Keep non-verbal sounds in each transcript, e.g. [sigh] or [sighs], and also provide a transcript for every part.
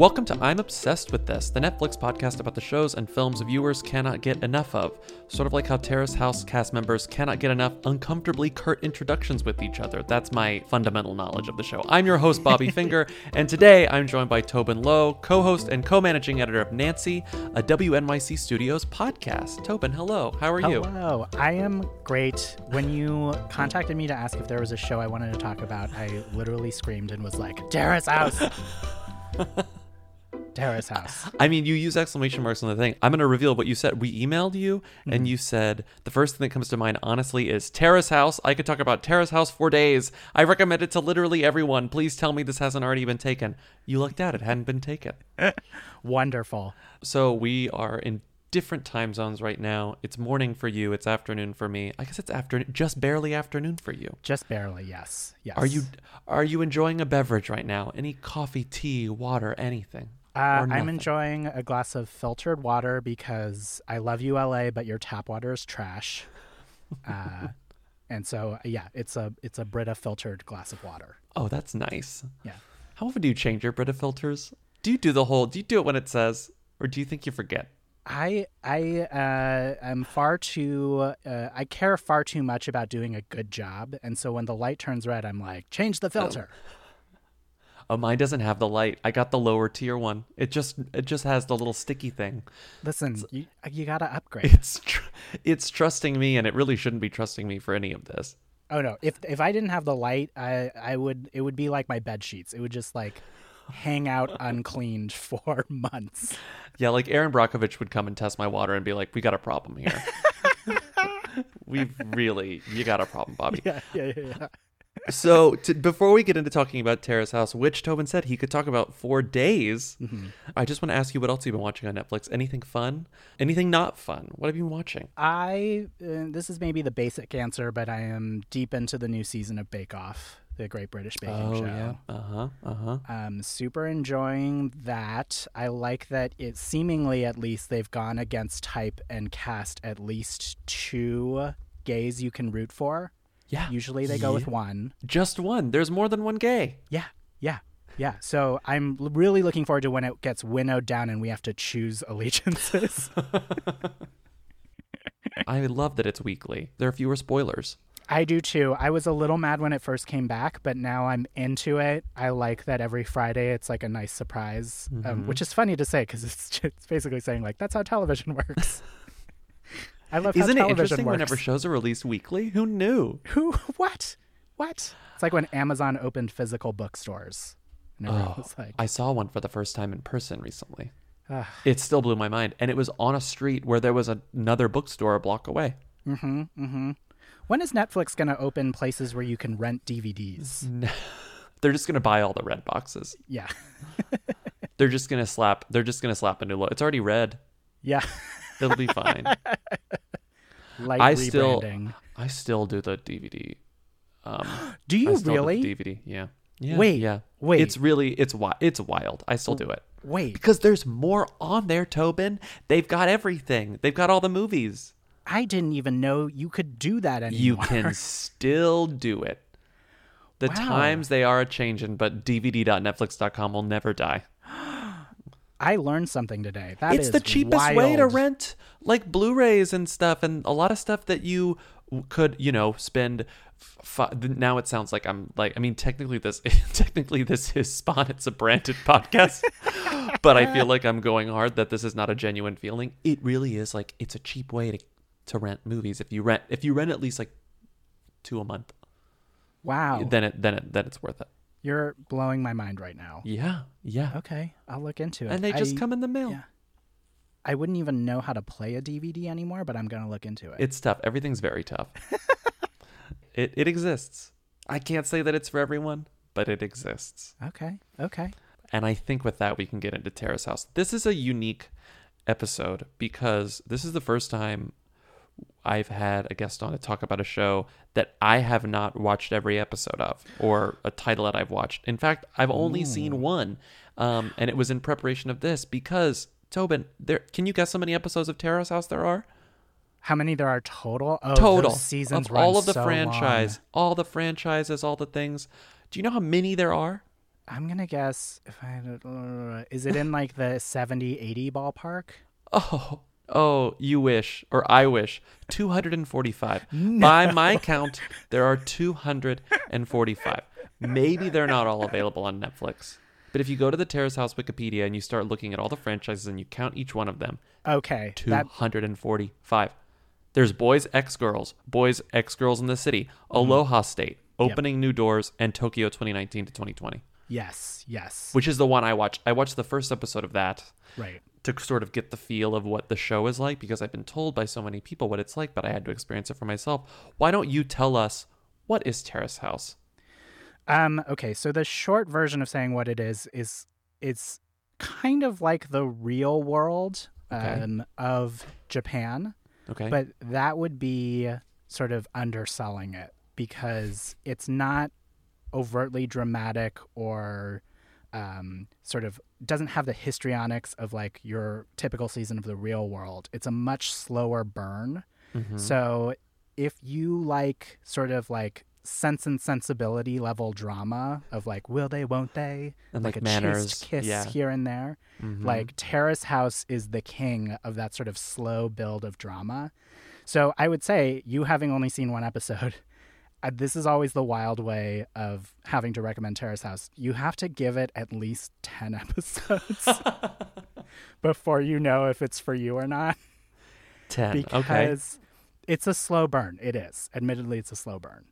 Welcome to I'm Obsessed with This, the Netflix podcast about the shows and films viewers cannot get enough of. Sort of like how Terrace House cast members cannot get enough uncomfortably curt introductions with each other. That's my fundamental knowledge of the show. I'm your host, Bobby [laughs] Finger, and today I'm joined by Tobin Low, co host and co managing editor of Nancy, a WNYC Studios podcast. Tobin, hello. How are you? Hello, I am great. When you contacted me to ask if there was a show I wanted to talk about, I literally screamed and was like, Terrace House! [laughs] Terrace House. [laughs] I mean, you use exclamation marks on the thing. I'm going to reveal what you said. We emailed you, and mm-hmm. you said the first thing that comes to mind, honestly, is Terrace House. I could talk about Terrace House for days. I recommend it to literally everyone. Please tell me this hasn't already been taken. You looked at it, hadn't been taken. [laughs] Wonderful. So we are in different time zones right now. It's morning for you. It's afternoon for me. I guess it's afternoon, just barely afternoon for you. Just barely, yes. Yes. Are you are you enjoying a beverage right now? Any coffee, tea, water, anything? Uh, I'm enjoying a glass of filtered water because I love you, LA, but your tap water is trash. Uh, [laughs] and so, yeah, it's a it's a Brita filtered glass of water. Oh, that's nice. Yeah. How often do you change your Brita filters? Do you do the whole? Do you do it when it says, or do you think you forget? I I uh, am far too uh, I care far too much about doing a good job, and so when the light turns red, I'm like, change the filter. Oh, Oh, mine doesn't have the light. I got the lower tier one. It just it just has the little sticky thing. Listen, you, you gotta upgrade. It's tr- it's trusting me, and it really shouldn't be trusting me for any of this. oh no, if if I didn't have the light, I I would it would be like my bed sheets. It would just like hang out [laughs] uncleaned for months. Yeah, like Erin Brockovich would come and test my water and be like, "We got a problem here. [laughs] We've really, you got a problem, Bobby." Yeah, yeah, yeah. yeah. So to, before we get into talking about Terrace House, which Tobin said he could talk about for days, I just want to ask you what else you've been watching on Netflix. Anything fun? Anything not fun? What have you been watching? I uh, this is maybe the basic answer, but I am deep into the new season of Bake Off, the Great British Baking Show. Uh huh. Uh huh. Um, super enjoying that. I like that it seemingly, at least, they've gone against type and cast at least two gays you can root for. Yeah. Usually they go with one. Just one. There's more than one gay. Yeah, yeah, yeah. So I'm really looking forward to when it gets winnowed down and we have to choose allegiances. [laughs] [laughs] I love that it's weekly. There are fewer spoilers. I do too. I was a little mad when it first came back, but now I'm into it. I like that every Friday it's like a nice surprise, um, which is funny to say because it's, [laughs] it's basically saying like that's how television works. I love Isn't it interesting works. whenever shows are released weekly? Who knew? Who? What? What? It's like when Amazon opened physical bookstores, was like, I saw one for the first time in person recently. It still blew my mind. And it was on a street where there was another bookstore a block away. "Mm-hmm, mm-hmm." When is Netflix going to open places where you can rent DVDs? [laughs] They're just gonna buy all the red boxes. Yeah, [laughs] They're just gonna slap. They're just gonna slap a new logo. It's already red. yeah. [laughs] It'll be fine. [laughs] Light I still, rebranding. I still do the DVD. Um, [gasps] Do you still really? do the DVD? Yeah. Yeah. Wait, Yeah. wait. It's really it's wi- It's wild. I still do it Wait, because there's more on there, Tobin. They've got everything. They've got all the movies. I didn't even know you could do that anymore. You can [laughs] still do it. The Wow. times they are a changing, but DVD.netflix.com will never die. I learned something today. That it's the cheapest way to rent like Blu-rays and stuff, and a lot of stuff that you could, you know, spend. Now it sounds like I'm like I mean technically this [laughs] technically this is spon. It's a branded [laughs] podcast, but I feel like I'm going hard that this is not a genuine feeling. It really is like it's a cheap way to to rent movies. If you rent if you rent at least like two a month, Wow, then it then it then it's worth it. You're blowing my mind right now. Yeah, yeah. Okay, I'll look into it. And they just I, come in the mail. yeah. I wouldn't even know how to play a DVD anymore, but I'm gonna look into it. It's tough. Everything's very tough. [laughs] it it exists. I can't say that it's for everyone, but it exists. okay, okay. And I think with that we can get into Terrace House. This is a unique episode because this is the first time I've had a guest on to talk about a show that I have not watched every episode of or a title that I've watched. In fact, I've only seen one. Um, and it was in preparation of this because Tobin, there can you guess how many episodes of Terrace House there are? How many there are total? Oh, total seasons of all of the so franchise, all the franchises, all the things. Do you know how many there are? I'm gonna guess if I is it in like the 70, 80 ballpark? [laughs] Oh, oh, you wish, or I wish. 245. By my count, there are 245. Maybe they're not all available on Netflix. But if you go to the Terrace House Wikipedia and you start looking at all the franchises and you count each one of them, Okay, that 245. There's Boys X Girls, Boys X Girls in the City, mm-hmm. Aloha State, Opening New Doors, and Tokyo 2019 to 2020, yes, yes, which is the one I watched. I watched the first episode of that right. to sort of get the feel of what the show is like because I've been told by so many people what it's like, but I had to experience it for myself. Why don't you tell us what is Terrace House? Um, okay, so the short version of saying what it is is it's kind of like the real world Okay. um, of Japan, Okay. but that would be sort of underselling it because it's not overtly dramatic or um, sort of doesn't have the histrionics of like your typical season of the real world. It's a much slower burn. Mhm. So if you like sort of like sense and sensibility level drama of like will they won't they And, like, a manners, chaste kiss yeah. here and there Mhm. like terrace house is the king of that sort of slow build of drama so i would say you having only seen one episode this is always the wild way of having to recommend terrace house you have to give it at least 10 [laughs] episodes [laughs] before you know if it's for you or not 10. because okay. it's a slow burn. It is. Admittedly, it's a slow burn.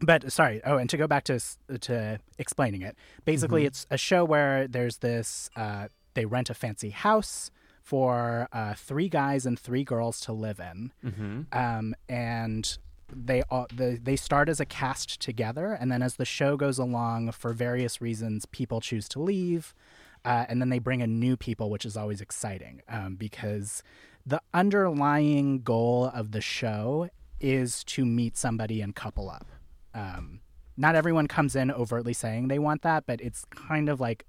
But sorry. Oh, and to go back to to explaining it, basically, it's a show where there's this. Uh, they rent a fancy house for uh, three guys and three girls to live in, Mhm. um, and they all the, they start as a cast together, and then as the show goes along, for various reasons, people choose to leave, uh, and then they bring in new people, which is always exciting um, because the underlying goal of the show is to meet somebody and couple up. Um, not everyone comes in overtly saying they want that, but it's kind of like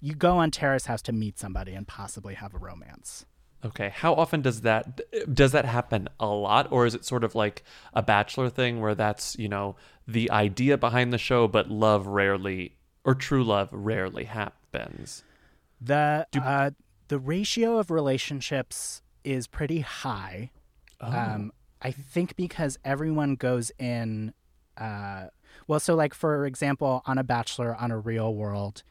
you go on Terrace House to meet somebody and possibly have a romance. Okay. How often does that does that happen a lot or is it sort of like a bachelor thing where that's, you know, the idea behind the show but love rarely or true love rarely happens? The uh, the ratio of relationships is pretty high. Oh. Um, I think because everyone goes in. Uh, well, so like for example, on a Bachelor, on a Real World,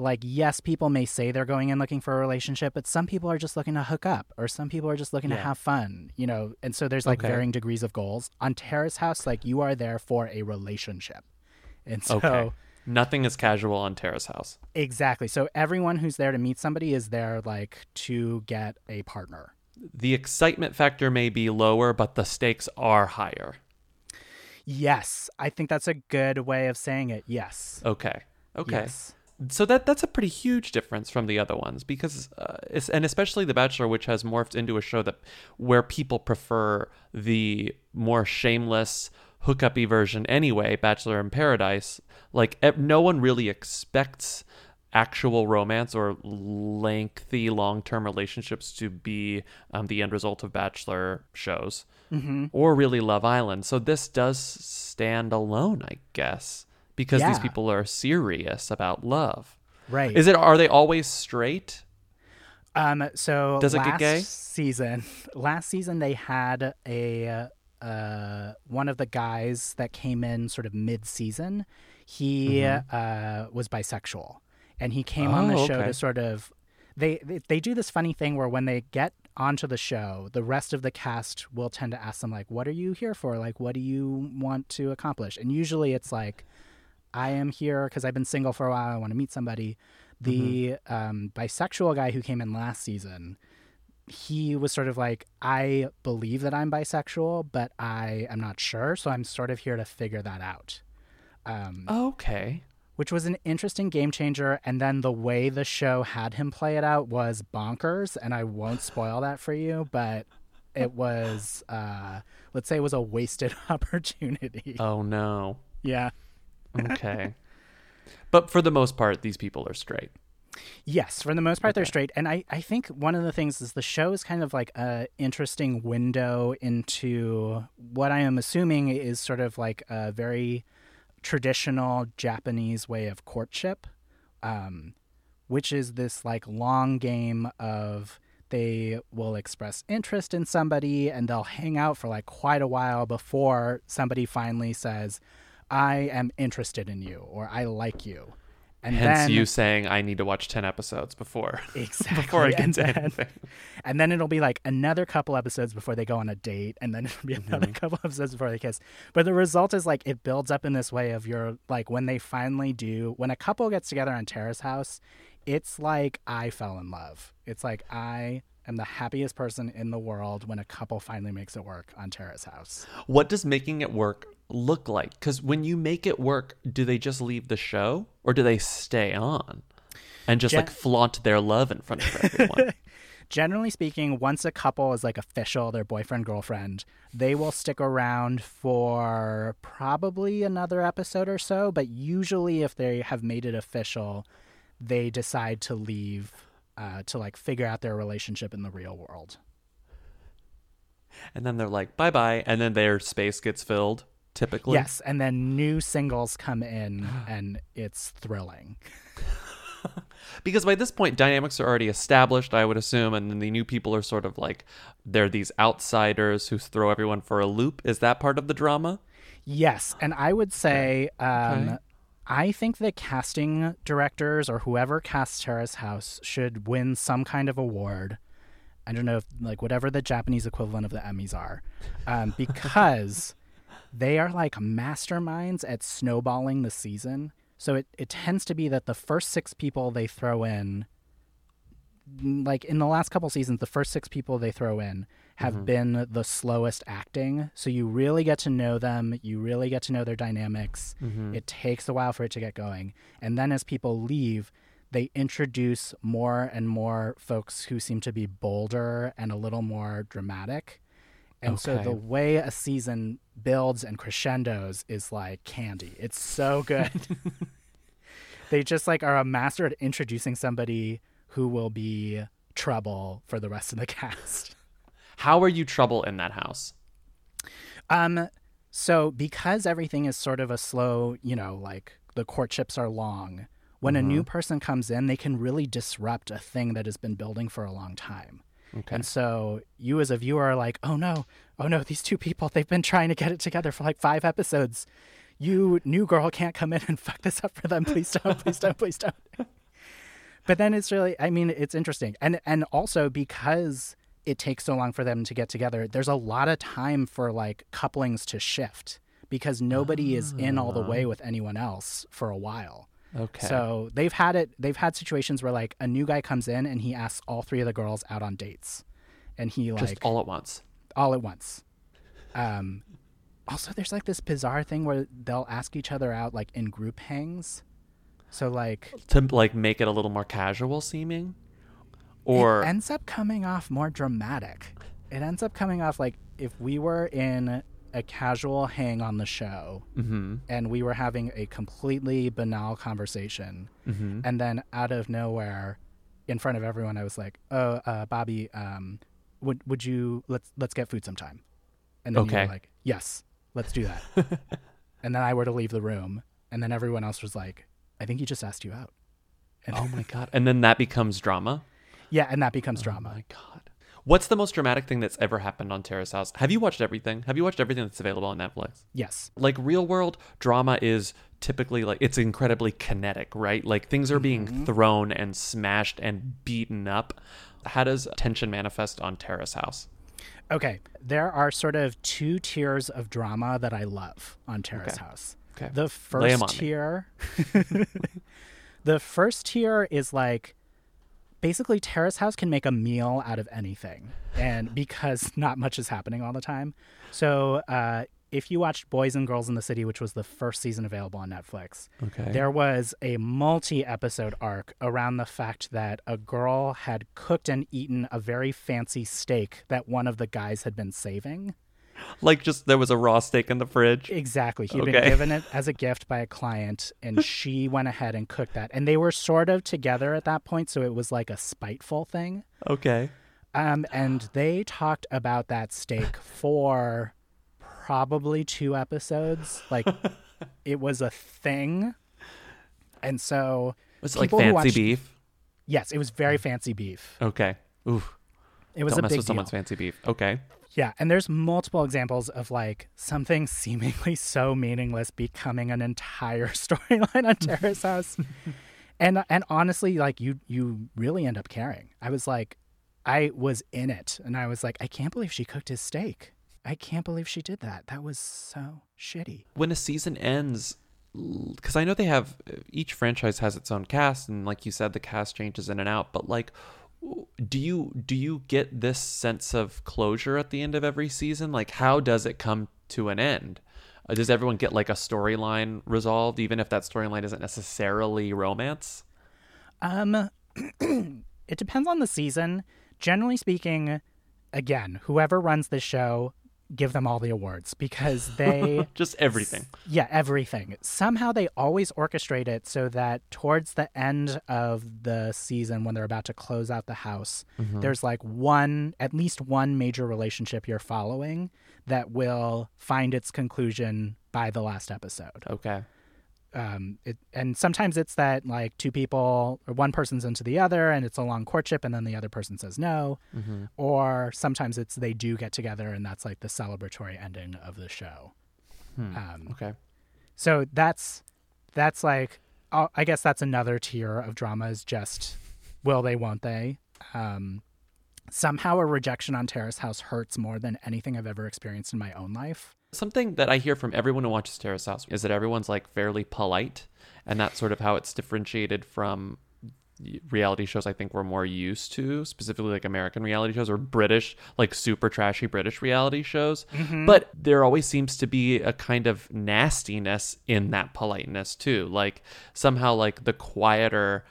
like yes, people may say they're going in looking for a relationship, but some people are just looking to hook up, or some people are just looking to have fun, you know. And so there's like Okay. varying degrees of goals. On Terrace House, like you are there for a relationship, and so. Okay. Nothing is casual on Terrace House. Exactly. So everyone who's there to meet somebody is there like to get a partner. The excitement factor may be lower, but the stakes are higher. Yes, I think that's a good way of saying it. Yes. Okay. Okay. Yes. So that that's a pretty huge difference from the other ones because, uh, it's, and especially The Bachelor, which has morphed into a show that where people prefer the more shameless hookup-y version anyway, Bachelor in Paradise. Like no one really expects actual romance or lengthy long-term relationships to be um, the end result of Bachelor shows Mm-hmm. or really Love Island. So this does stand alone, I guess, because these people are serious about love. Right. Is it? Are they always straight? um so Does it get last gay? season [laughs] last season they had a uh one of the guys that came in sort of mid-season he uh was bisexual and he came on the Mm-hmm. Oh, show okay. to sort of they they do this funny thing where when they get onto the show the rest of the cast will tend to ask them like what are you here for like what do you want to accomplish and usually it's like I am here because I've been single for a while. I want to meet somebody. The um, bisexual guy who came in last season, he was sort of like, I believe that I'm bisexual, but I am not sure. So I'm sort of here to figure that out. Um, Okay. which was an interesting game changer. And then the way the show had him play it out was bonkers. And I won't spoil that for you, but it was, uh, let's say, it was a wasted [laughs] opportunity. Oh no. yeah. Okay. but for the most part, these people are straight. Yes, for the most part, they're straight. And I, I think one of the things is the show is kind of like a interesting window into what I am assuming is sort of like a very traditional Japanese way of courtship, um, which is this like long game of they will express interest in somebody and they'll hang out for like quite a while before somebody finally says, I am interested in you or I like you. And Hence then, you saying I need to watch 10 episodes before. [laughs] Exactly. before I get then, anything. [laughs] And then it'll be like another couple episodes before they go on a date. And then [laughs] it'll be another mm-hmm. couple episodes before they kiss. But the result is like it builds up in this way of your, like when they finally do, when a couple gets together on Terrace House, it's like I fell in love. It's like I am the happiest person in the world when a couple finally makes it work on Terrace House. What does making it work look like? Because when you make it work, do they just leave the show or do they stay on and just Gen- like flaunt their love in front of everyone? [laughs] Generally speaking, once a couple is like official, their boyfriend, girlfriend, they will stick around for probably another episode or so. But usually, if they have made it official, they decide to leave uh, to like figure out their relationship in the real world. And then they're like, bye bye. And then their space gets filled, typically. Yes. And then new singles come in [gasps] and it's thrilling. [laughs] because by this point, dynamics are already established, I would assume. And then the new people are sort of like, they're these outsiders who throw everyone for a loop. Is that part of the drama? Yes. And I would say um, okay. I think the casting directors or whoever casts Terrace House should win some kind of award. I don't know if like whatever the Japanese equivalent of the Emmys are, um, [laughs] because they are like masterminds at snowballing the season. So it, it tends to be that the first six people they throw in, like in the last couple seasons, the first six people they throw in have mm-hmm. been the slowest acting. So you really get to know them. You really get to know their dynamics. Mm-hmm. It takes a while for it to get going. And then as people leave, they introduce more and more folks who seem to be bolder and a little more dramatic. And okay. so the way a season builds and crescendos is like candy. It's so good. [laughs] they just like are a master at introducing somebody who will be trouble for the rest of the [laughs] cast. How are you trouble in that house? Um, so because everything is sort of a slow, you know, like the courtships are long. When mm-hmm. a new mm-hmm. person comes in, they can really disrupt a thing that has been building for a long time. Okay. And so you as a viewer are like, oh no, oh no, these two people, they've been trying to get it together for like five episodes. You new girl can't come in and [laughs] fuck this up for them. Please don't, please don't, please don't. [laughs] but then it's really I mean, it's interesting. And and also because it takes so long for them to get together, there's a lot of time for like couplings to shift because nobody is in all the way ah. with anyone else for a while. Okay. So they've had it they've had situations where like a new guy comes in and he asks all three of the girls out on dates. And he like Just all at once. All at once. Um also there's like this bizarre thing where they'll ask each other out like in group hangs. So like to like make it a little more casual seeming? Or it ends up coming off more dramatic. It ends up coming off like if we were in a casual hang on the show mm-hmm. and we were having a completely banal conversation mm-hmm. and then out of nowhere in front of everyone i was like oh uh, bobby um, would would you let's let's get food sometime and then okay. you were like yes let's do that [laughs] and then i were to leave the room and then everyone else was like i think he just asked you out and oh [laughs] my god and then that becomes drama yeah, and that becomes drama. Oh my god. What's the most dramatic thing that's ever happened on Terrace House? Have you watched everything? Have you watched everything that's available on Netflix? Yes. Like real world drama is typically like it's incredibly kinetic, right? Like things are being mm-hmm. thrown and smashed and beaten up. How does tension manifest on Terrace House? Okay, there are sort of two tiers of drama that I love on Terrace okay. House. Okay. The first tier [laughs] [laughs] The first tier is like basically Terrace House can make a meal out of anything, and [laughs] because not much is happening all the time. So uh, if you watched Boys and Girls in the City, which was the first season available on Netflix, okay. there was a multi-episode arc around the fact that a girl had cooked and eaten a very fancy steak that one of the guys had been saving. [laughs] like just there was a raw steak in the fridge. Exactly. He'd okay. been given it as a [laughs] gift by a client, and she went ahead and cooked that. And they were sort of together at that point, so it was like a spiteful thing. Okay. Um, and they talked about that steak for probably two episodes. Like [laughs] it was a thing. And so it Was it like fancy watched- beef? yes, it was very fancy beef. Okay. Oof. It was Don't a mess big with deal. someone's fancy beef. Okay. Yeah, and there's multiple examples of like something seemingly so meaningless becoming an entire [laughs] storyline on Terrace House. and and honestly, like you you really end up caring. I was like I was in it and I was like, I can't believe she cooked his steak. I can't believe she did that. That was so shitty. When a season ends, because I know they have each franchise has its own cast, and like you said, the cast changes in and out. But like, do you do you get this sense of closure at the end of every season? Like, how does it come to an end? Uh, does everyone get like a storyline resolved, even if that storyline isn't necessarily romance? Um, [clears throat] it depends on the season. Generally speaking, again, whoever runs the show, give them all the awards because [laughs] they Just everything. Yeah, everything. Somehow they always orchestrate it so that towards the end of the season, when they're about to close out the house, mm-hmm. there's like one, at least one major relationship you're following that will find its conclusion by the last episode. Okay. Um, it, and sometimes it's that like two people or one person's into the other and it's a long courtship and then the other person says no. Mm-hmm. Or sometimes it's they do get together and that's like the celebratory ending of the show. Hmm. Um, Okay. so that's that's like uh, I guess that's another tier of drama is just will they won't they. Um, somehow a rejection on Terrace House hurts more than anything I've ever experienced in my own life. Something that I hear from everyone who watches Terrace House is that everyone's like fairly polite, and that's sort of how it's differentiated from reality shows I think we're more used to, specifically like American reality shows or British, like super trashy British reality shows. But there always seems to be a kind of nastiness in that politeness too. Like somehow like the quieter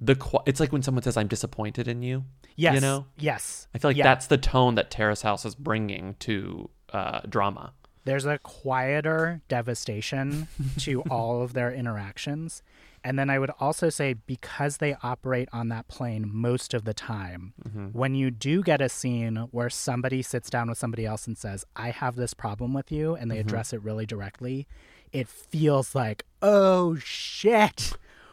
the qui- it's like when someone says I'm disappointed in you. Yes. You know? Yes. I feel like Yeah. that's the tone that Terrace House is bringing to uh, drama. There's a quieter devastation to [laughs] all of their interactions. And then I would also say because they operate on that plane most of the time, mm-hmm. when you do get a scene where somebody sits down with somebody else and says, I have this problem with you, and they mm-hmm. address it really directly, it feels like, oh shit.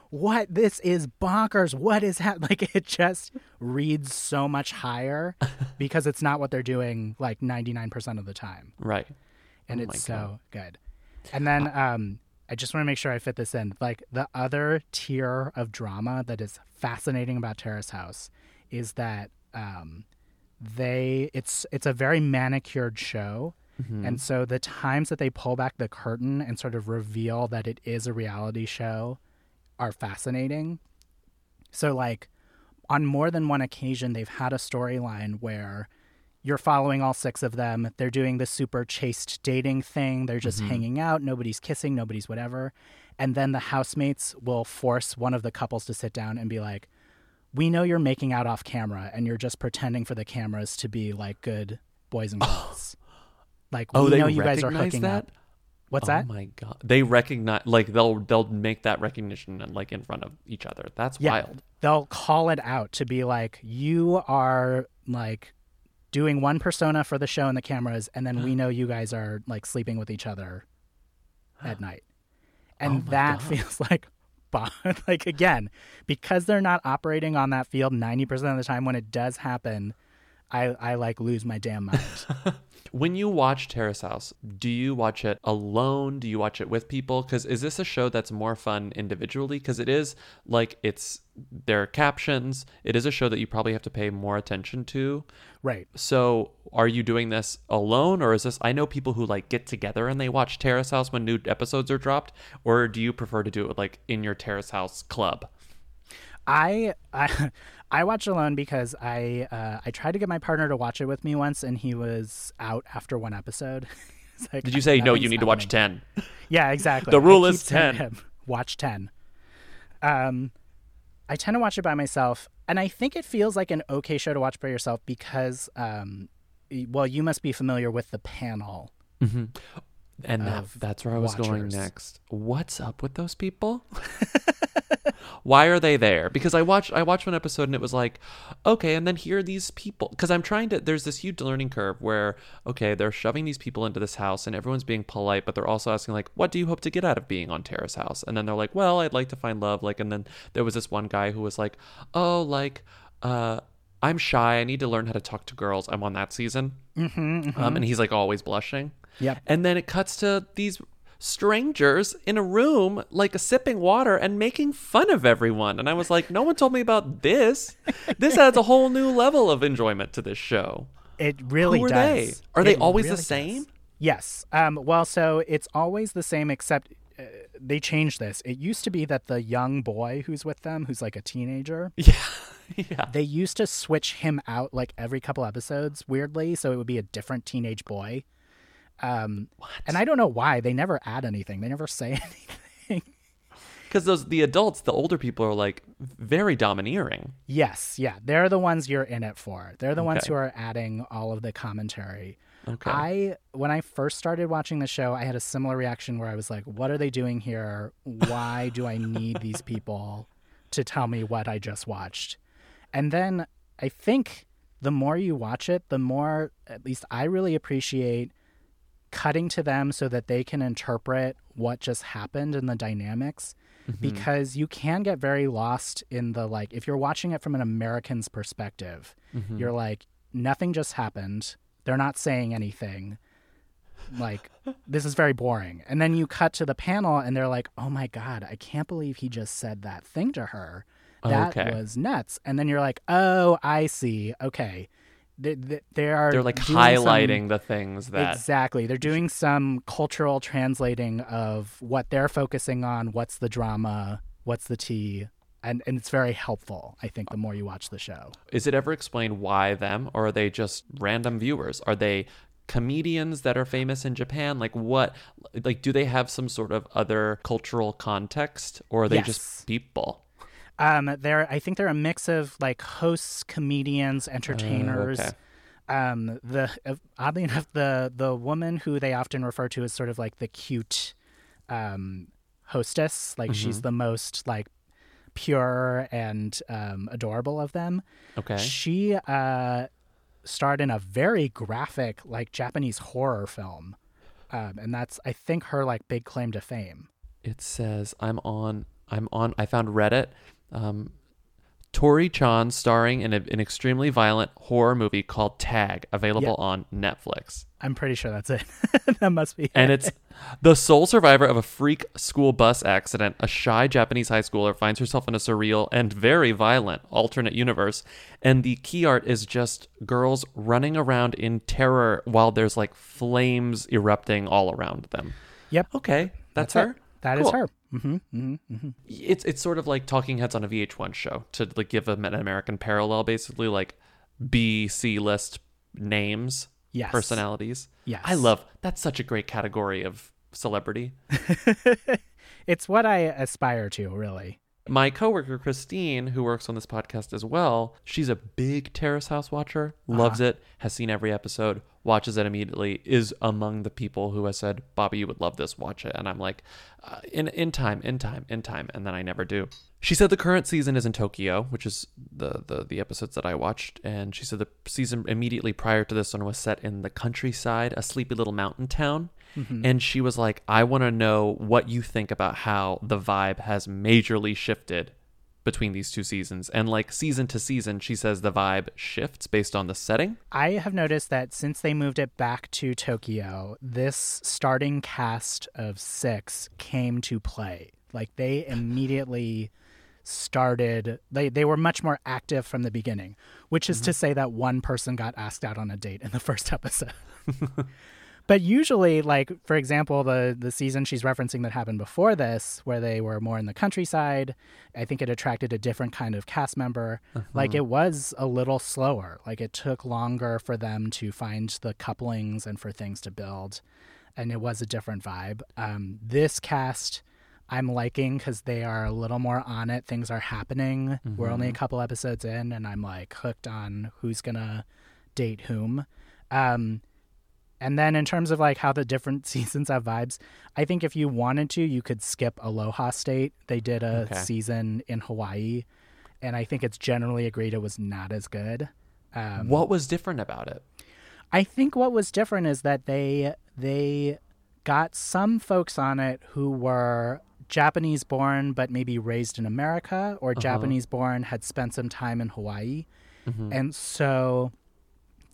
What this is bonkers. What is happening? [laughs] Like it just reads so much higher [laughs] because it's not what they're doing like 99% of the time Right. And Oh it's so good. And then um, I just want to make sure I fit this in. Like the other tier of drama that is fascinating about Terrace House is that um, they it's it's a very manicured show. Mm-hmm. And so the times that they pull back the curtain and sort of reveal that it is a reality show are fascinating. So like on more than one occasion they've had a storyline where you're following all six of them. They're doing the super chaste dating thing. They're just mm-hmm. hanging out. Nobody's kissing. Nobody's whatever. And then the housemates will force one of the couples to sit down and be like, We know you're making out off camera and you're just pretending for the cameras to be like good boys and [gasps] girls. like, Oh, they know you guys are hooking that? up. What's oh that? Oh my god. They recognize like they'll they'll make that recognition and like in front of each other. That's Yeah. wild. They'll call it out to be like, You are like doing one persona for the show and the cameras, and then we [gasps] know you guys are like sleeping with each other at night. Oh and Oh that God. feels [laughs] like [laughs] like again, because they're not operating on that field 90% of the time when it does happen, I I like lose my damn mind. [laughs] When you watch Terrace House, do you watch it alone? Do you watch it with people? Because is this a show that's more fun individually? Because it is like it's there are captions. It is a show that you probably have to pay more attention to. right. So are you doing this alone, or is this? I know people who like get together and they watch Terrace House when new episodes are dropped, or do you prefer to do it like in your Terrace House club? I I [laughs] I watch alone because I uh, I tried to get my partner to watch it with me once and he was out after one episode. [laughs] Like, Did you say no? You "Nothing's need to watch happening." ten. Yeah, exactly. The rule is 10. him, watch 10. Um, I tend to watch it by myself, and I think it feels like an okay show to watch by yourself because, um, well, you must be familiar with the panel. And that, that's where I was going next. What's up with those people? [laughs] Why are they there? Because I watched I watched one episode and it was like, okay, and then here are these people. Because I'm trying to. There's this huge learning curve where okay, they're shoving these people into this house and everyone's being polite, but they're also asking like, what do you hope to get out of being on Terrace House? And then they're like, well, I'd like to find love. Like, and then there was this one guy who was like, oh, like, uh. I'm shy. I need to learn how to talk to girls. I'm on that season. Mm-hmm, Um, and he's like always blushing. Yep. And then it cuts to these strangers in a room, like sipping water and making fun of everyone. And I was like, no one told me about this. This adds a whole new level of enjoyment to this show. It really Who are does. they? Are they It always the same? does. Yes. Um, well, so it's always the same, except uh, they changed this. It used to be that the young boy who's with them, who's like a teenager, [laughs] Yeah. yeah. they used to switch him out like every couple episodes, weirdly. So it would be a different teenage boy. Um, and I don't know why they never add anything. They never say [laughs] anything. Because those the adults, the older people are like very domineering. yes, yeah, they're the ones you're in it for. They're the ones who are adding all of the commentary. Okay. I when I first started watching the show, I had a similar reaction where I was like, "What are they doing here? Why do I need these [laughs] people to tell me what I just watched?" And then I think the more you watch it, the more at least I really appreciate cutting to them so that they can interpret what just happened and the dynamics mm-hmm. because you can get very lost in the like if you're watching it from an American's perspective, mm-hmm. you're like nothing just happened. They're not saying anything. Like this is very boring. And then you cut to the panel and they're like, "Oh my god, I can't believe he just said that thing to her. That Okay. was nuts." And then you're like, "Oh, I see. Okay." They, they, they are They're like doing some- highlighting the things that Exactly. They're doing some cultural translating of what they're focusing on, what's the drama, what's the tea, and and it's very helpful, I think, the more you watch the show. Is it ever explained why them, or are they just random viewers? Are they comedians that are famous in Japan? Like what? Like do they have some sort of other cultural context, or are they Yes. just people? Um, they're I think they're a mix of like hosts, comedians, entertainers. okay. Um, the uh, oddly [laughs] enough, the the woman who they often refer to as sort of like the cute um, hostess, like she's the most like pure and um, adorable of them. Okay. She uh, starred in a very graphic, like Japanese horror film, um, and that's I think her like big claim to fame. It says I'm on. I'm on. I found Reddit. Um, Tori Chan starring in a, an extremely violent horror movie called Tag, available on Netflix. I'm pretty sure that's it. [laughs] that must be. And it. it's the sole survivor of a freak school bus accident. A shy Japanese high schooler finds herself in a surreal and very violent alternate universe. And the key art is just girls running around in terror while there's like flames erupting all around them. Yep. Okay, that's, That's it. That is Cool. her. hmm hmm hmm It's it's sort of like Talking Heads on a VH1 show to like give an American parallel, basically like B C list names, Yes. personalities. Yes. I love that's such a great category of celebrity. [laughs] It's what I aspire to, really. My coworker Christine, who works on this podcast as well, she's a big Terrace House watcher, loves it, has seen every episode, watches it immediately, is among the people who has said, "Bobby, you would love this, watch it." And I'm like, uh, "In in time, in time, in time," and then I never do. She said the current season is in Tokyo, which is the the the episodes that I watched, and she said the season immediately prior to this one was set in the countryside, a sleepy little mountain town. Mm-hmm. And she was like, I want to know what you think about how the vibe has majorly shifted between these two seasons. And like season to season, she says the vibe shifts based on the setting. I have noticed that since they moved it back to Tokyo, this starting cast of six came to play. Like they [sighs] immediately started they they were much more active from the beginning, which is to say that one person got asked out on a date in the [laughs] first episode. [laughs] But usually, like for example, the the season she's referencing that happened before this, where they were more in the countryside, I think it attracted a different kind of cast member. Like it was a little slower. Like it took longer for them to find the couplings and for things to build, and it was a different vibe. Um, this cast. I'm liking because they are a little more on it. Things are happening. We're only a couple episodes in, and I'm like hooked on who's gonna date whom. Um, And then in terms of like how the different [laughs] seasons have vibes, I think if you wanted to, you could skip Aloha State. They did a Okay. season in Hawaii, and I think it's generally agreed it was not as good. Um, what was different about it? I think what was different is that they they got some folks on it who were Japanese born but maybe raised in America or uh-huh. Japanese born had spent some time in Hawaii. Mm-hmm. And so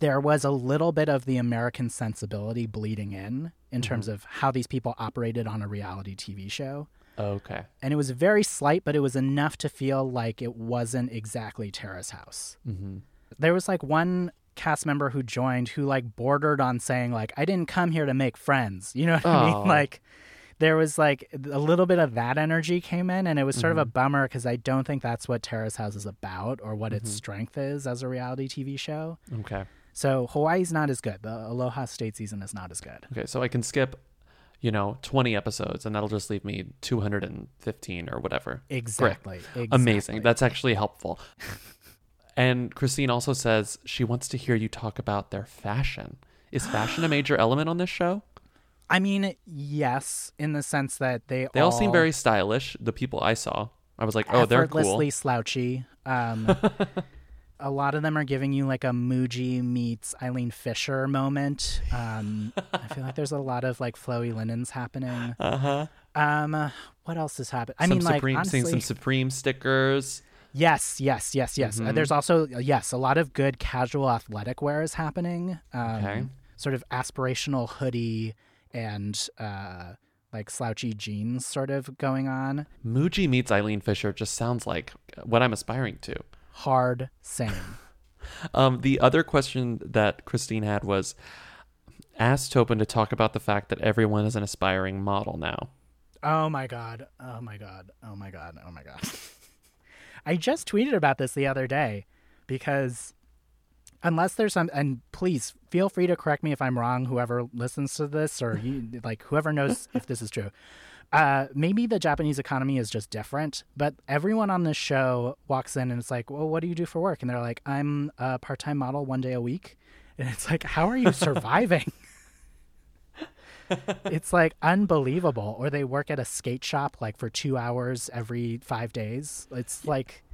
there was a little bit of the American sensibility bleeding in in terms mm-hmm. of how these people operated on a reality TV show. Okay. And it was very slight, but it was enough to feel like it wasn't exactly Terrace House Mm-hmm. there was like one cast member who joined who like bordered on saying like I didn't come here to make friends. You know what I Oh. mean? [laughs] Like there was like a little bit of that energy came in and it was sort of a mm-hmm. bummer because I don't think that's what Terrace House is about or what its mm-hmm. strength is as a reality TV show. Okay. So Hawaii's not as good. The Aloha State season is not as good. Okay. So I can skip, you know, 20 episodes and that'll just leave me 215 or whatever. Exactly. Amazing. That's actually helpful. [laughs] and Christine also says she wants to hear you talk about their fashion. Is fashion a major element on this show? I mean, yes, in the sense that they They all seem very stylish. The people I saw, I was like, oh, they're cool. effortlessly slouchy. Um, [laughs] a lot of them are giving you like a Muji meets Eileen Fisher moment. Um, I feel like there's a lot of like flowy linens happening. Uh huh. Um, what else is happening? I some mean, like Supreme, honestly, seeing some Supreme stickers. yes, yes, yes, yes. Mm-hmm. Uh, there's also yes, a lot of good casual athletic wear is happening. Um, Okay. Sort of aspirational hoodie and uh, like slouchy jeans, sort of going on. Muji meets Eileen Fisher just sounds like what I'm aspiring to. Hard same. [laughs] Um, the other question that Christine had was asked Tobin to talk about the fact that everyone is an aspiring model now. Oh my god. Oh my god. Oh my god. Oh my god. [laughs] I just tweeted about this the other day because unless there's some and please feel free to correct me if I'm wrong whoever listens to this or you [laughs] like whoever knows if this is true. Uh, maybe the Japanese economy is just different, but everyone on this show walks in and it's like, "Well, what do you do for work?" And they're like, "I'm a part-time model one day a week." [laughs] And it's like, "How are you surviving?" [laughs] it's like unbelievable. Or they work at a skate shop like for two hours every five days. It's like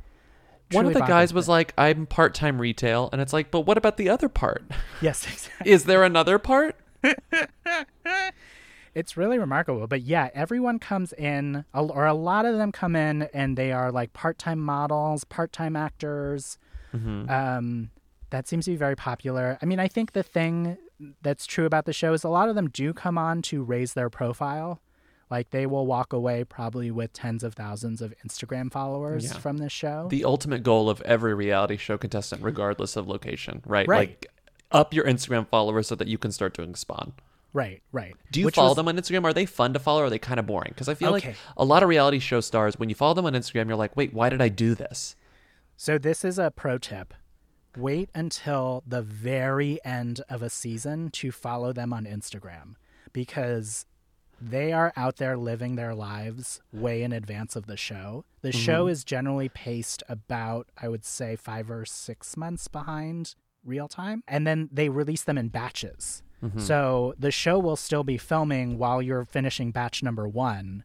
One of the guys was like, I'm part time retail. And it's like, but what about the other part? [laughs] yes, exactly. Is there another part? [laughs] It's really remarkable. But yeah, everyone comes in, or a lot of them come in, and they are like part-time models, part-time actors. Mm-hmm. Um, that seems to be very popular. I mean, I think the thing that's true about the show is a lot of them do come on to raise their profile. Like they will walk away probably with tens of thousands of Instagram followers Yeah. from this show. The ultimate goal of every reality show contestant, regardless of location, right? Right. Like, up your Instagram followers so that you can start doing spon. right, right. Do you Which follow was- them on Instagram? Are they fun to follow? Or are they kind of boring? Because I feel like a lot of reality show stars, when you follow them on Instagram, you're like, wait, why did I do this? So this is a pro tip. Wait until the very end of a season to follow them on Instagram because they are out there living their lives way in advance of the show. The mm-hmm. show is generally paced about, I would say, five or six months behind real time. And then they release them in batches. Mm-hmm. So the show will still be filming while you're finishing batch number one.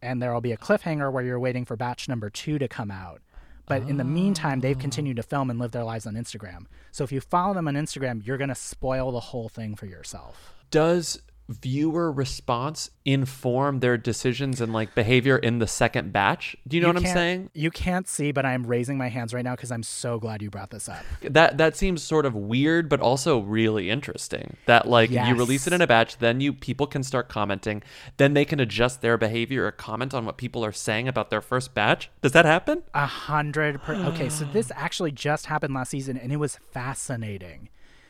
And there will be a cliffhanger where you're waiting for batch number two to come out. But in the meantime, they've ah. continued to film and live their lives on Instagram. So if you follow them on Instagram, you're going to spoil the whole thing for yourself. Does viewer response inform their decisions and like behavior in the second batch? Do you know what I'm saying? You can't see, but I'm raising my hands right now because I'm so glad you brought this up. That that seems sort of weird, but also really interesting. That like you release it in a batch, then you people can start commenting, then they can adjust their behavior or comment on what people are saying about their first batch. Does that happen? A hundred per. Okay, so this [gasps] actually just happened last season, and it was fascinating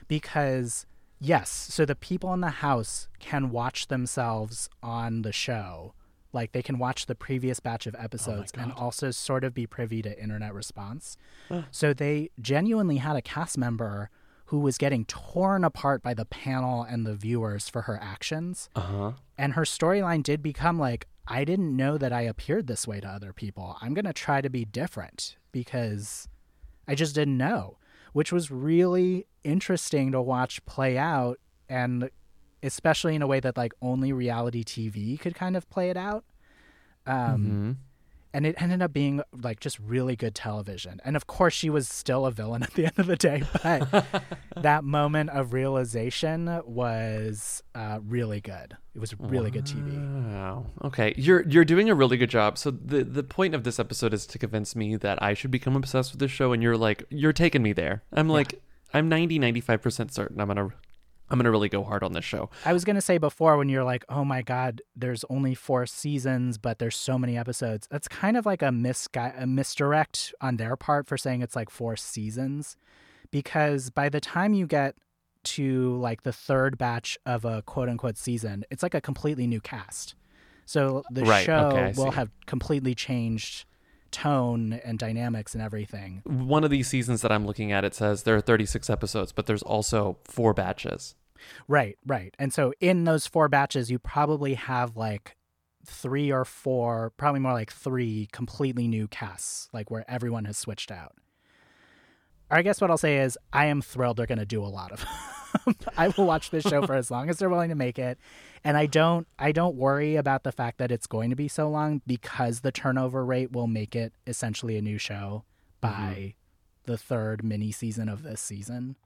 because yes, so the people in the house can watch themselves on the show, like they can watch the previous batch of episodes and also sort of be privy to internet response. so they genuinely had a cast member who was getting torn apart by the panel and the viewers for her actions. Uh huh. And her storyline did become like, I didn't know that I appeared this way to other people. I'm going to try to be different because I just didn't know, which was really interesting to watch play out. And especially in a way that like only reality TV could kind of play it out. Um, Mhm. And it ended up being like just really good television. And of course, she was still a villain [laughs] at the end of the day, but [laughs] that moment of realization was uh, really good. It was really good TV. Wow. Okay, you're you're doing a really good job. So the the point of this episode is to convince me that I should become obsessed with this show, and you're like you're taking me there. I'm like I'm 90 95 percent certain I'm gonna I'm gonna really go hard on this show. I was gonna say before when you're like, oh my god, there's only four seasons, but there's so many episodes. That's kind of like a misgui- a misdirect on their part for saying it's like four seasons, because by the time you get to like the third batch of a quote unquote season, it's like a completely new cast. So the Right, show okay, will see. have completely changed tone and dynamics and everything. One of these seasons that I'm looking at, it says there are 36 episodes, but there's also four batches. Right, right. And so in those four batches, you probably have like three or four, probably more like three completely new casts, like where everyone has switched out. I guess what I'll say is I am thrilled they're going to do a lot of. [laughs] I will watch this show for as long as they're willing to make it, and I don't I don't worry about the fact that it's going to be so long because the turnover rate will make it essentially a new show mm-hmm. by the third mini season of this season.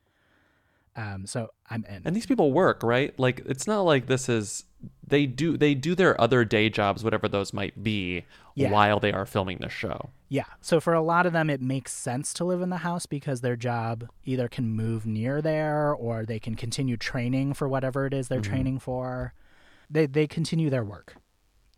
Um, so I'm in. And these people work, right? Like it's not like this is they do they do their other day jobs, whatever those might be, Yeah. while they are filming the show. Yeah. So for a lot of them, it makes sense to live in the house because their job either can move near there or they can continue training for whatever it is they're training for. They they continue their work.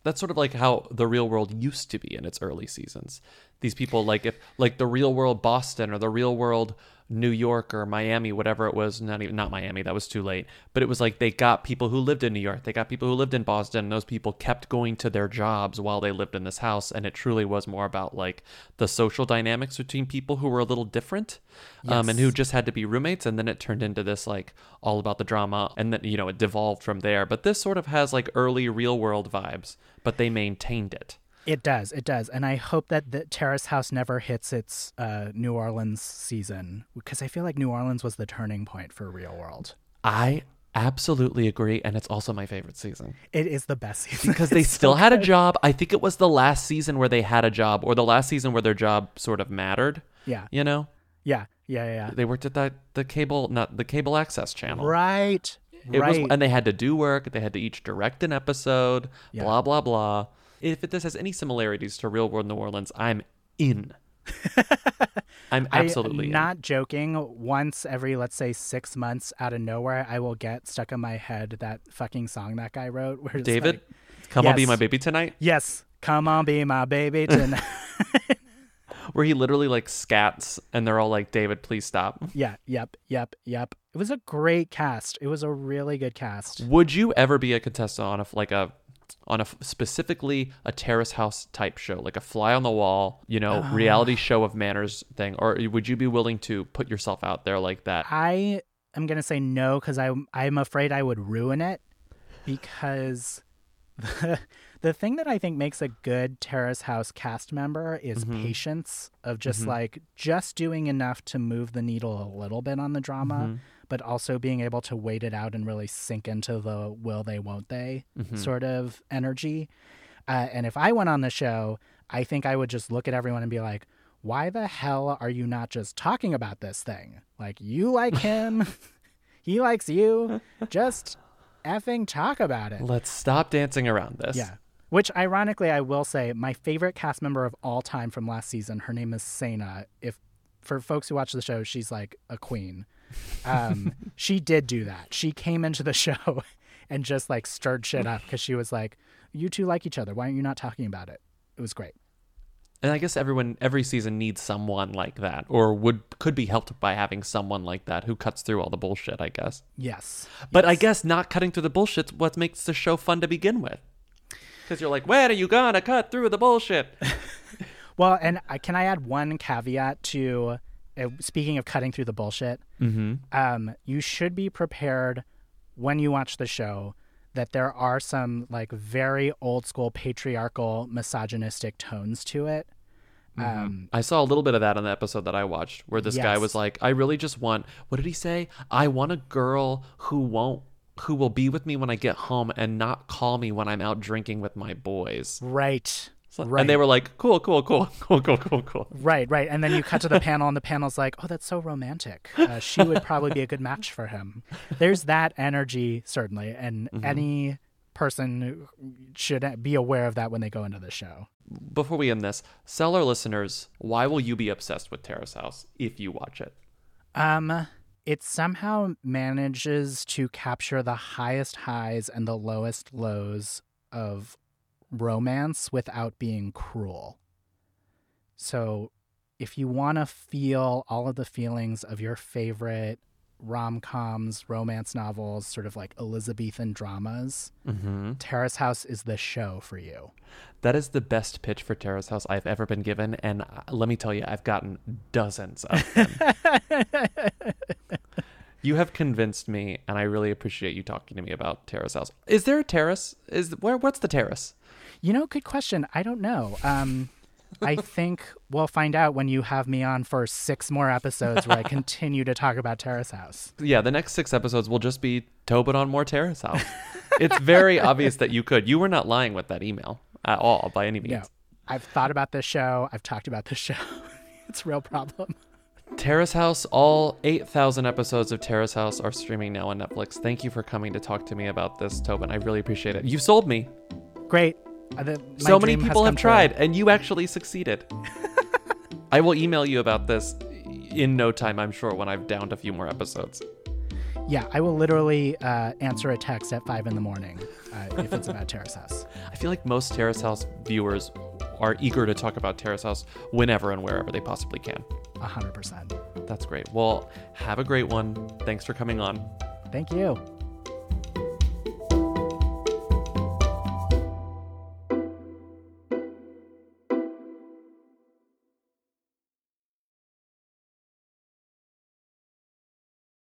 That's sort of like how the real world used to be in its early seasons. These people like if like the real world Boston or the real world New York or Miami, whatever it was, not even not Miami, that was too late. But it was like they got people who lived in New York, they got people who lived in Boston, and those people kept going to their jobs while they lived in this house. And it truly was more about like the social dynamics between people who were a little different. Um, and who just had to be roommates and then it turned into this like all about the drama and then you know it devolved from there but this sort of has like early real world vibes but they maintained it It does, it does, and I hope that the Terrace House never hits its uh, New Orleans season because I feel like New Orleans was the turning point for Real World. i absolutely agree and it's also my favorite season It is the best season because they [laughs] still had a job i think it was the last season where they had a job or the last season where their job sort of mattered Yeah, you know yeah, yeah, yeah. they worked at that the cable not the cable access channel Right, It right. was, and they had to do work. They had to each direct an episode. Yeah. Blah blah blah. If this has any similarities to Real World New Orleans, I'm in. [laughs] I'm absolutely I'm in. not joking. Once every, let's say, six months, out of nowhere, I will get stuck in my head that fucking song that guy wrote. Where David, like, come on, be my baby tonight. yes, come on, be my baby [laughs] tonight. Where he literally like scats, and they're all like, "David, please stop." yeah, yep, yep, yep. It was a great cast. It was a really good cast. Would you ever be a contestant on a like a on a specifically a terrace house type show, like a fly on the wall, you know, Ah. reality show of manners thing, or would you be willing to put yourself out there like that? I am gonna say no because I I'm afraid I would ruin it because the the thing that I think makes a good Terrace House cast member is Mm-hmm. patience of just like just doing enough to move the needle a little bit on the drama, Mm-hmm. But also being able to wait it out and really sink into the will they won't they Mm-hmm. sort of energy. Uh, and if I went on the show, I think I would just look at everyone and be like, why the hell are you not just talking about this thing? Like, you like [laughs] him, he likes you. Just effing talk about it. Let's stop dancing around this. Yeah. Which, ironically, I will say, my favorite cast member of all time from last season, her name is Sena. If for folks who watch the show, she's like a queen. Um, she did do that. She came into the [laughs] show and just like stirred shit up because she was like, "You two like each other. Why aren't you not talking about it?" It was great. And I guess everyone every season needs someone like that or would could be helped by having someone like that who cuts through all the bullshit, I guess. Yes, But I guess not cutting through the bullshit's what makes the show fun to begin with. Cuz you're like, "When are you to cut through the bullshit?" [laughs] Well, and I, can I add one caveat to uh, speaking of cutting through the bullshit? mm-hmm. um, you should be prepared when you watch the show that there are some like very old school patriarchal misogynistic tones to it. Um, I saw a little bit of that on the episode that I watched where this guy was like, "I really just want what did he say? I want a girl who won't who will be with me when I get home and not call me when I'm out drinking with my boys. Right. Right. And they were like, cool, cool, cool, [laughs] cool, cool, cool, cool. Right, right. And then you cut to the [laughs] panel, and the panel's like, oh, that's so romantic. Uh, she would probably be a good match for him. There's that energy, certainly. And Mm-hmm. any person should be aware of that when they go into the show. Before we end this, sell our listeners, why will you be obsessed with Terrace House if you watch it? Um, it somehow manages to capture the highest highs and the lowest lows of romance without being cruel. So, if you want to feel all of the feelings of your favorite rom coms, romance novels, sort of like Elizabethan dramas, Mm-hmm. Terrace House is the show for you. That is the best pitch for Terrace House I've ever been given, and uh, let me tell you, I've gotten dozens of them. [laughs] you have convinced me, and I really appreciate you talking to me about Terrace House. Is there a terrace? Is where? What's the terrace? You know, good question. I don't know. Um, I [laughs] think we'll find out when you have me on for six more episodes where I continue to talk about Terrace House. Yeah, the next six episodes will just be Tobin on more Terrace House. it's very [laughs] obvious that you could. You were not lying with that email at all, by any means. No, I've thought about this show. I've talked about this show. [laughs] it's a real problem. Terrace House, all 8,000 episodes of Terrace House are streaming now on Netflix. Thank you for coming to talk to me about this, Tobin. I really appreciate it. You sold me. Great. So many people have true. tried, and you actually succeeded. [laughs] I will email you about this in no time, I'm sure, when I've downed a few more episodes. Yeah, I will literally uh, answer a text at five in the morning uh, if it's about [laughs] Terrace House. I feel like most Terrace House viewers are eager to talk about Terrace House whenever and wherever they possibly can. A hundred percent. That's great. Well, have a great one. Thanks for coming on. Thank you.